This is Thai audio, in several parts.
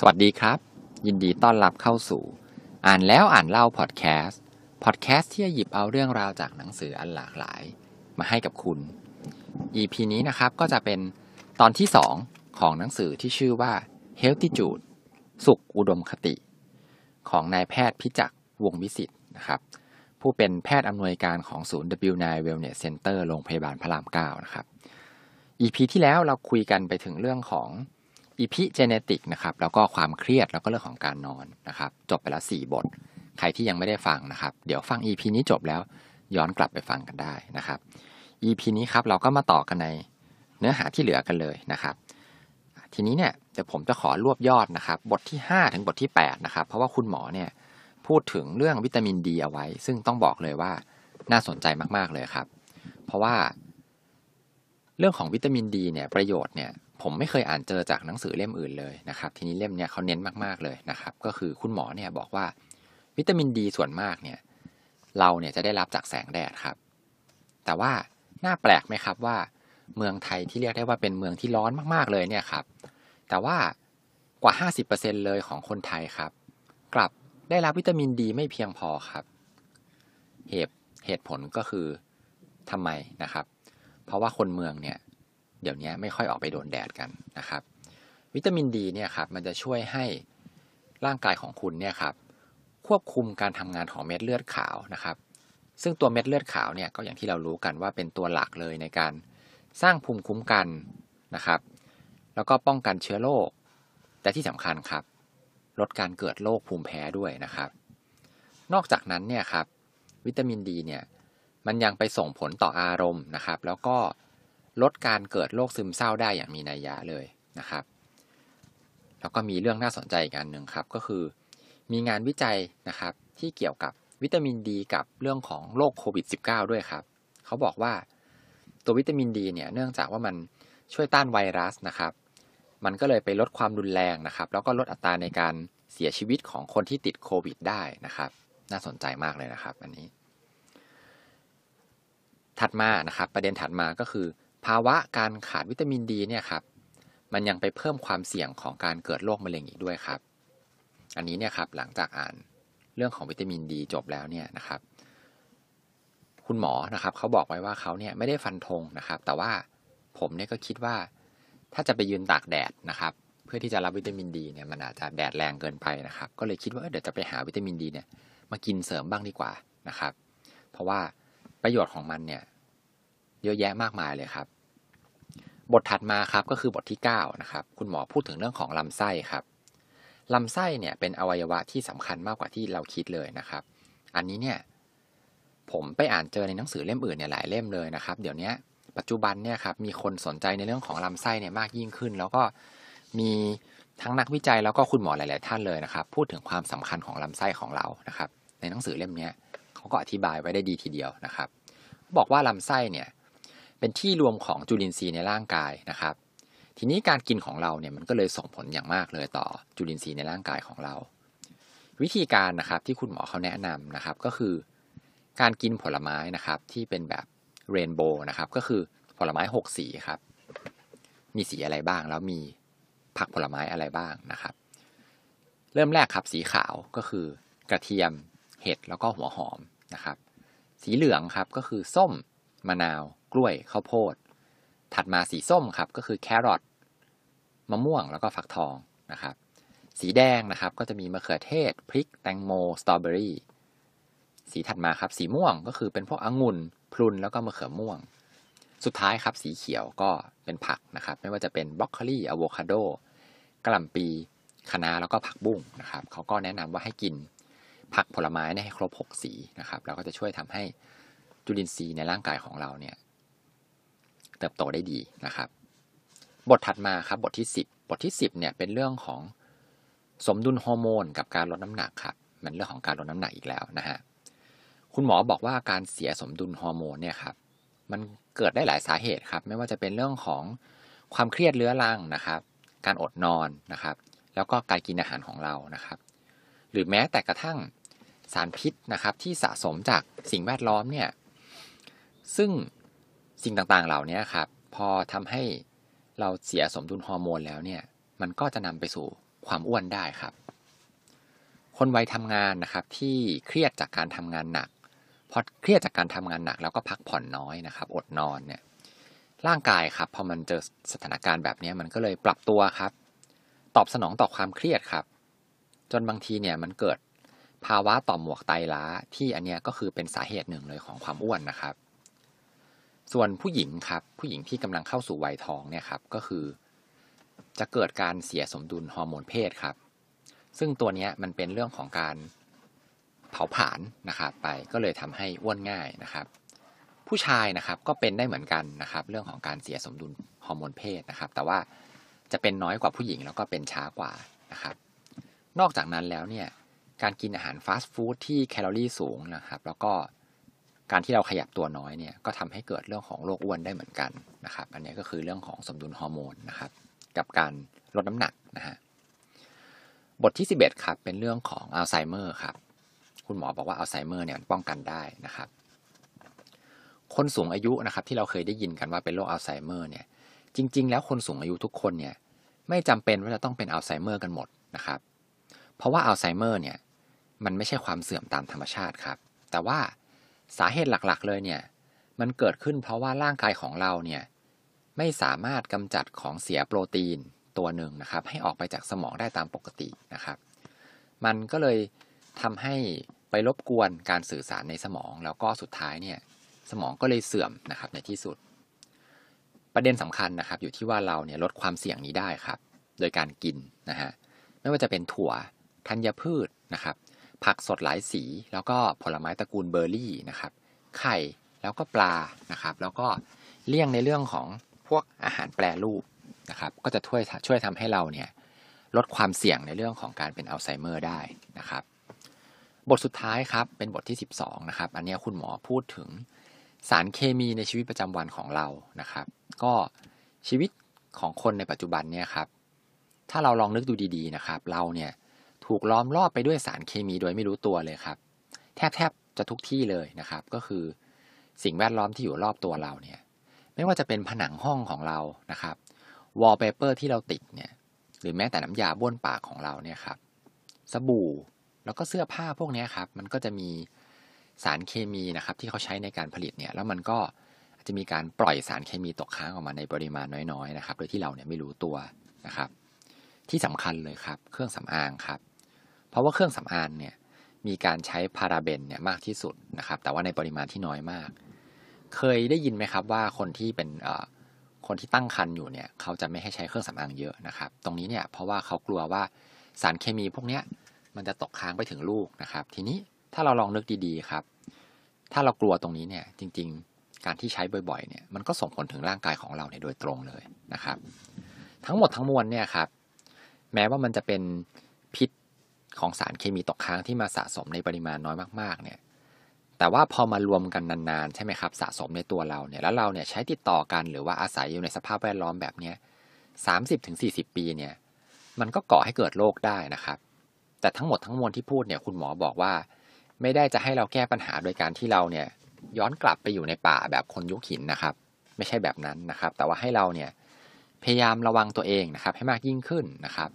สวัสดีครับ ยินดีต้อนรับเข้าสู่ อ่านแล้วอ่านเล่าพอดแคสต์พอดแคสต์ที่จะหยิบเอาเรื่องราวจากหนังสืออันหลากหลาย มาให้กับคุณ EP นี้นะครับก็จะเป็นตอนที่ 2 ของหนังสือที่ชื่อว่า Healthitude สุขอุดมคติ ของนายแพทย์พิจักวงวิสิตนะครับผู้เป็นแพทย์อำนวยการของศูนย์ W9 Wellness Center โรงพยาบาลพระราม 9 นะครับ EP ที่แล้วเราคุยกันไปถึงเรื่องของ อีพิเจเนติกนะครับแล้วก็ความเครียดแล้วก็เรื่องของการนอนนะครับ จบไปแล้ว 4 บท ใครที่ยังไม่ได้ฟังนะครับ เดี๋ยวฟัง EP นี้จบแล้วย้อนกลับไปฟังกันได้นะครับ EP นี้ครับเราก็มาต่อกันในเนื้อหาที่เหลือกันเลยนะครับ ทีนี้เนี่ยเดี๋ยวผมจะขอรวบยอดนะครับ บทที่ 5 ถึงบทที่8นะครับเพราะว่าคุณหมอเนี่ยพูดถึงเรื่องวิตามินดีเอาไว้ ซึ่งต้องบอกเลยว่าน่าสนใจมาก ๆ เลยครับ เพราะว่าเรื่องของวิตามินดีเนี่ยประโยชน์เนี่ย ผมไม่เคยอ่านเจอจากหนังสือเล่มอื่นเลยนะครับ ทีนี้เล่มเนี้ยเขาเน้นมากๆเลยนะครับ ก็คือคุณหมอเนี่ยบอกว่าวิตามินดีส่วนมากเนี่ย เราเนี่ยจะได้รับจากแสงแดดครับ แต่ว่าน่าแปลกไหมครับว่า เมืองไทยที่เรียกได้ว่าเป็นเมืองที่ร้อนมากๆเลยเนี่ยครับ แต่ว่ากว่า 50%เลยของคนไทยครับ กลับได้รับวิตามินดีไม่เพียงพอครับ เหตุเหตุผลก็คือทำไมนะครับ เพราะว่าคนเมืองเนี่ย เดี๋ยวนี้ไม่ค่อยออกไปโดนแดดกันนะครับ วิตามินดีเนี่ยครับมันจะช่วยให้ร่างกายของคุณเนี่ยครับควบคุมการทำงานของเม็ดเลือดขาวนะครับ ซึ่งตัวเม็ดเลือดขาวเนี่ยก็อย่างที่เรารู้กันว่าเป็นตัวหลักเลยในการสร้างภูมิคุ้มกันนะครับ แล้วก็ป้องกันเชื้อโรคแต่ที่สำคัญครับ ลดการเกิดโรคภูมิแพ้ด้วยนะครับ นอกจากนั้นเนี่ยครับวิตามินดีเนี่ยมันยังไปส่งผลต่ออารมณ์นะครับ แล้วก็ ลดการเกิดโรคซึมเศร้าได้อย่างมีนัยยะเลยนะครับ แล้วก็มีเรื่องน่าสนใจอีกอันหนึ่งครับ ก็คือ มีงานวิจัยนะครับ ที่เกี่ยวกับวิตามินดีกับเรื่องของโรคโควิด -19 ด้วยครับ เขาบอกว่าตัววิตามินดีเนี่ยเนื่องจากว่ามันช่วยต้านไวรัสนะครับ มันก็เลยไปลดความรุนแรงนะครับ แล้วก็ลดอัตราในการเสียชีวิตของคนที่ติดโควิดได้นะครับ น่าสนใจมากเลยนะครับ อันนี้ ถัดมานะครับ ประเด็นถัดมาก็คือ ภาวะการขาดวิตามินดีเนี่ยครับมันยังไปเพิ่มความเสี่ยงของการเกิดโรคมะเร็งอีกด้วยครับ อันนี้เนี่ยครับหลังจากอ่านเรื่องของวิตามินดีจบแล้วเนี่ยนะครับ คุณหมอนะครับเขาบอกไว้ว่าเขาเนี่ยไม่ได้ฟันธงนะครับ แต่ว่าผมเนี่ยก็คิดว่า ถ้าจะไปยืนตากแดดนะครับ เพื่อที่จะรับวิตามินดีเนี่ยมันอาจจะแดดแรงเกินไปนะครับ ก็เลยคิดว่าเดี๋ยวจะไปหาวิตามินดีเนี่ยมากินเสริมบ้างดีกว่านะครับ เพราะว่าประโยชน์ของมันเนี่ยเยอะแยะมากมายเลยครับ บทถัดมาครับก็คือบทที่ 9 นะครับ คุณหมอพูดถึงเรื่องของลำไส้ครับลำไส้เนี่ยเป็นอวัยวะที่สำคัญมากกว่าที่เราคิดเลยนะครับ อันนี้เนี่ยผมไปอ่านเจอในหนังสือเล่มอื่นเนี่ยหลายเล่มเลยนะครับ เดี๋ยวนี้ปัจจุบันเนี่ยครับมีคนสนใจในเรื่องของลำไส้เนี่ยมากยิ่งขึ้น แล้วก็มีทั้งนักวิจัยแล้วก็คุณหมอหลาย ๆ ท่านเลยนะครับ พูดถึงความสำคัญของลำไส้ของเรานะครับ ในหนังสือเล่มนี้เขาก็อธิบายไว้ได้ดีทีเดียวนะครับ บอกว่าลำไส้เนี่ย เป็นที่รวมของจุลินทรีย์ในร่างกายนะครับ ทีนี้การกินของเราเนี่ยมันก็เลยส่งผลอย่างมากเลยต่อจุลินทรีย์ในร่างกายของเรา วิธีการนะครับที่คุณหมอเขาแนะนำนะครับก็คือ การกินผลไม้นะครับที่เป็นแบบเรนโบว์นะครับก็คือผลไม้ 6 สีครับ มีสีอะไรบ้างแล้วมีผักผลไม้อะไรบ้างนะครับ เริ่มแรกครับสีขาวก็คือกระเทียมเห็ดแล้วก็หัวหอมนะครับ สีเหลืองครับก็คือส้มมะนาว กล้วยข้าวโพด ถัดมาสีส้มครับก็คือแครอทมะม่วงแล้วก็ฝักทองนะครับ สีแดงนะครับก็จะมีมะเขือเทศ พริก แตงโม สตรอเบอรี่ สีถัดมาครับ สีม่วงก็คือเป็นพวกองุ่นพลุนแล้วก็มะเขือม่วง สุดท้ายครับสีเขียวก็เป็นผักนะครับ ไม่ว่าจะเป็นบรอกโคลีอะโวคาโดกระหล่ำปีคะน้าแล้วก็ผักบุ้งนะครับเขาก็แนะนำว่าให้กินผักผลไม้ให้ครบ 6 สีนะครับ แล้วก็จะช่วยทำให้จุลินทรีย์ในร่างกายของเราเนี่ย เติบโตได้ดีนะครับ บทถัดมาครับบทที่ 10 บทที่ 10เนี่ยเป็นเรื่องของสมดุลฮอร์โมนกับการลดน้ำหนักครับมันเรื่องของการลดน้ำหนักอีกแล้วนะฮะคุณหมอบอกว่าการเสียสมดุลฮอร์โมนเนี่ยครับมันเกิดได้หลายสาเหตุครับ ไม่ว่าจะเป็นเรื่องของความเครียดเรื้อรังนะครับ การอดนอนนะครับ แล้วก็การกินอาหารของเรานะครับ หรือแม้แต่กระทั่งสารพิษนะครับที่สะสมจากสิ่งแวดล้อมเนี่ยซึ่ง สิ่งต่างๆเหล่านี้ครับ พอทำให้เราเสียสมดุลฮอร์โมนแล้วเนี่ย มันก็จะนำไปสู่ความอ้วนได้ครับ คนวัยทำงานนะครับ ที่เครียดจากการทำงานหนักพอเครียดจากการทำงานหนักแล้วก็พักผ่อนน้อยนะครับ อดนอนเนี่ย ร่างกายครับ พอมันเจอสถานการณ์แบบนี้มันก็เลยปรับตัวครับ ตอบสนองต่อความเครียดครับ จนบางทีเนี่ยมันเกิดภาวะต่อมหมวกไตล้าที่อันเนี้ยก็คือเป็นสาเหตุหนึ่งเลยของความอ้วนนะครับ ส่วนผู้หญิงครับ ผู้หญิงที่กำลังเข้าสู่วัยทองเนี่ยครับก็คือ จะเกิดการเสียสมดุลฮอร์โมนเพศครับ ซึ่งตัวนี้มันเป็นเรื่องของการเผาผลาญนะครับ ไปก็เลยทำให้อ้วนง่ายนะครับ ผู้ชายนะครับก็เป็นได้เหมือนกันนะครับ เรื่องของการเสียสมดุลฮอร์โมนเพศนะครับ แต่ว่าจะเป็นน้อยกว่าผู้หญิงแล้วก็เป็นช้ากว่านะครับ นอกจากนั้นแล้วเนี่ยการกินอาหารฟาสต์ฟู้ดที่แคลอรี่สูงนะครับ แล้วก็ การที่เราขยับตัวน้อยเนี่ยก็ทำให้เกิดเรื่องของโรคอ้วนได้เหมือนกันนะครับ อันนี้ก็คือเรื่องของสมดุลฮอร์โมนนะครับ กับการลดน้ำหนักนะฮะบทที่ 11ครับเป็นเรื่องของอัลไซเมอร์ครับคุณหมอบอกว่าอัลไซเมอร์เนี่ยมันป้องกันได้นะครับ คนสูงอายุนะครับ ที่เราเคยได้ยินกันว่าเป็นโรคอัลไซเมอร์เนี่ย จริง ๆ แล้วคนสูงอายุทุกคนเนี่ย ไม่จำเป็นว่าจะต้องเป็นอัลไซเมอร์กันหมดนะครับ เพราะว่าอัลไซเมอร์เนี่ยมันไม่ใช่ความเสื่อมตามธรรมชาติครับ แต่ว่า สาเหตุหลักๆ เลยเนี่ย มันเกิดขึ้นเพราะว่าร่างกายของเราเนี่ย ไม่สามารถกำจัดของเสียโปรตีนตัวหนึ่งนะครับ ให้ออกไปจากสมองได้ตามปกตินะครับ มันก็เลยทำให้ไปรบกวนการสื่อสารในสมอง แล้วก็สุดท้ายเนี่ย สมองก็เลยเสื่อมนะครับในที่สุด ประเด็นสำคัญนะครับ อยู่ที่ว่าเราเนี่ยลดความเสี่ยงนี้ได้ครับ โดยการกินนะฮะไม่ว่าจะเป็นถั่วธัญพืชนะครับ ผักสดหลายสี แล้วก็ผลไม้ตระกูลเบอร์รี่นะครับ ไข่แล้วก็ปลานะครับ แล้วก็เลี่ยงในเรื่องของพวกอาหารแปรรูปนะครับ ก็จะช่วยช่วยทำให้เราเนี่ยลดความเสี่ยงในเรื่องของการเป็นอัลไซเมอร์ได้นะครับ บทสุดท้ายครับเป็นบทที่ 12 นะครับ อันนี้คุณหมอพูดถึงสารเคมีในชีวิตประจำวันของเรานะครับ ก็ชีวิตของคนในปัจจุบันเนี่ยครับ ถ้าเราลองนึกดูดีๆนะครับ เราเนี่ย ถูกล้อมรอบไปด้วยสารเคมีโดยไม่รู้ตัวเลยครับ แทบแทบจะทุกที่เลยนะครับ ก็คือสิ่งแวดล้อมที่อยู่รอบตัวเราเนี่ย ไม่ว่าจะเป็นผนังห้องของเรานะครับวอลเปเปอร์ที่เราติดเนี่ยหรือแม้แต่น้ำยาบ้วนปากของเราเนี่ยครับสบู่แล้วก็เสื้อผ้าพวกนี้ครับ มันก็จะมีสารเคมีนะครับ ที่เขาใช้ในการผลิตเนี่ย แล้วมันก็จะมีการปล่อยสารเคมีตกค้างออกมาในปริมาณน้อยๆนะครับ โดยที่เราเนี่ยไม่รู้ตัวนะครับ ที่สำคัญเลยครับ เครื่องสำอางครับ เพราะว่าเครื่องสำอางเนี่ยมีการใช้พาราเบนเนี่ยมากที่สุดนะครับ แต่ว่าในปริมาณที่น้อยมาก เคยได้ยินไหมครับว่าคนที่เป็นคนที่ตั้งครรภ์อยู่เนี่ยเขาจะไม่ให้ใช้เครื่องสำอางเยอะนะครับ ตรงนี้เนี่ยเพราะว่าเขากลัวว่าสารเคมีพวกเนี้ยมันจะตกค้างไปถึงลูกนะครับ ทีนี้ถ้าเราลองนึกดีๆครับ ถ้าเรากลัวตรงนี้เนี่ยจริง ๆ การที่ใช้บ่อยๆเนี่ยมันก็ส่งผลถึงร่างกายของเราเนี่ยโดยตรงเลยนะครับ ทั้งหมดทั้งมวลเนี่ยครับแม้ว่ามันจะเป็น ของสารเคมีตกค้างที่มาสะสมในปริมาณน้อยมากๆเนี่ยแต่ว่าพอมารวมกันนานๆใช่ไหมครับสะสมในตัวเราเนี่ยแล้วเราเนี่ยใช้ติดต่อกันหรือว่าอาศัยอยู่ในสภาพแวดล้อมแบบเนี้ยสามสิบถึงสี่สิบปีเนี่ยมันก็ก่อให้เกิดโรคได้นะครับ แต่ทั้งหมดทั้งมวลที่พูดเนี่ยคุณหมอบอกว่า ไม่ได้จะให้เราแก้ปัญหาโดยการที่เราเนี่ยย้อนกลับไปอยู่ในป่าแบบคนยุคหินนะครับ ไม่ใช่แบบนั้นนะครับ แต่ว่าให้เราเนี่ยพยายามระวังตัวเองนะครับ ให้มากยิ่งขึ้นนะครับ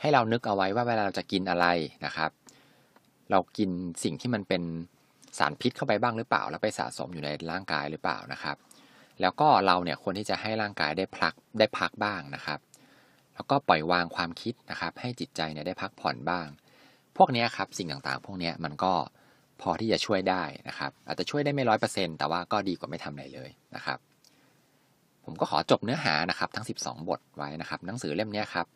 ให้เรานึกเอาไว้ว่าเวลาเราจะกินอะไรนะครับ เรากินสิ่งที่มันเป็นสารพิษเข้าไปบ้างหรือเปล่า แล้วไปสะสมอยู่ในร่างกายหรือเปล่านะครับ แล้วก็เราเนี่ยควรที่จะให้ร่างกายได้พักได้พักบ้างนะครับ แล้วก็ปล่อยวางความคิดนะครับ ให้จิตใจเนี่ยได้พักผ่อนบ้าง พวกนี้ครับสิ่งต่างๆ พวกนี้มันก็พอที่จะช่วยได้นะครับ อาจจะช่วยได้ไม่ร้อยเปอร์เซ็นต์แต่ว่าก็ดีกว่าไม่ทำอะไรเลยนะครับ ผมก็ขอจบเนื้อหานะครับ ทั้ง 12 บทไว้นะครับ หนังสือเล่มนี้ครับ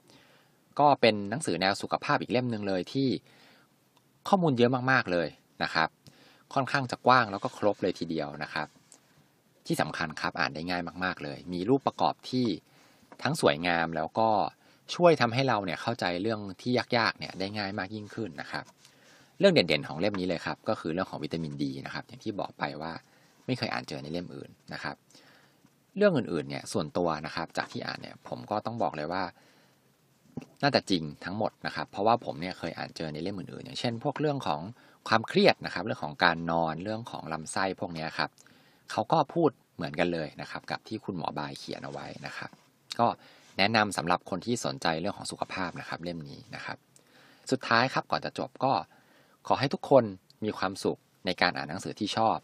ก็เป็นหนังสือแนวสุขภาพอีกเล่มหนึ่งเลยที่ข้อมูลเยอะมากๆเลยนะครับ ค่อนข้างจะกว้างแล้วก็ครบเลยทีเดียวนะครับ ที่สำคัญครับอ่านได้ง่ายมาก ๆ เลย มีรูปประกอบที่ทั้งสวยงามแล้วก็ช่วยทำให้เราเนี่ยเข้าใจเรื่องที่ยากๆเนี่ยได้ง่ายมากยิ่งขึ้นนะครับ เรื่องเด่นๆของเล่มนี้เลยครับ ก็คือเรื่องของวิตามินดีนะครับ อย่างที่บอกไปว่าไม่เคยอ่านเจอในเล่มอื่นนะครับ เรื่องอื่นๆเนี่ยส่วนตัวนะครับ จากที่อ่านเนี่ยผมก็ต้องบอกเลยว่า น่าจะจริงทั้งหมดนะครับ เพราะว่าผมเนี่ยเคยอ่านเจอในเล่มอื่นๆอย่างเช่น พวกเรื่องของความเครียดนะครับ เรื่องของการนอนเรื่องของลำไส้พวกนี้ครับเขาก็พูดเหมือนกันเลยนะครับ กับที่คุณหมอบายเขียนเอาไว้นะครับ ก็แนะนำสำหรับคนที่สนใจเรื่องของสุขภาพนะครับ เล่มนี้นะครับ สุดท้ายครับก่อนจะจบก็ ขอให้ทุกคนมีความสุขในการอ่านหนังสือที่ชอบ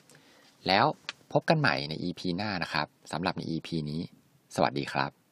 แล้วพบกันใหม่ใน EP หน้านะครับสำหรับใน EP นี้ สวัสดีครับ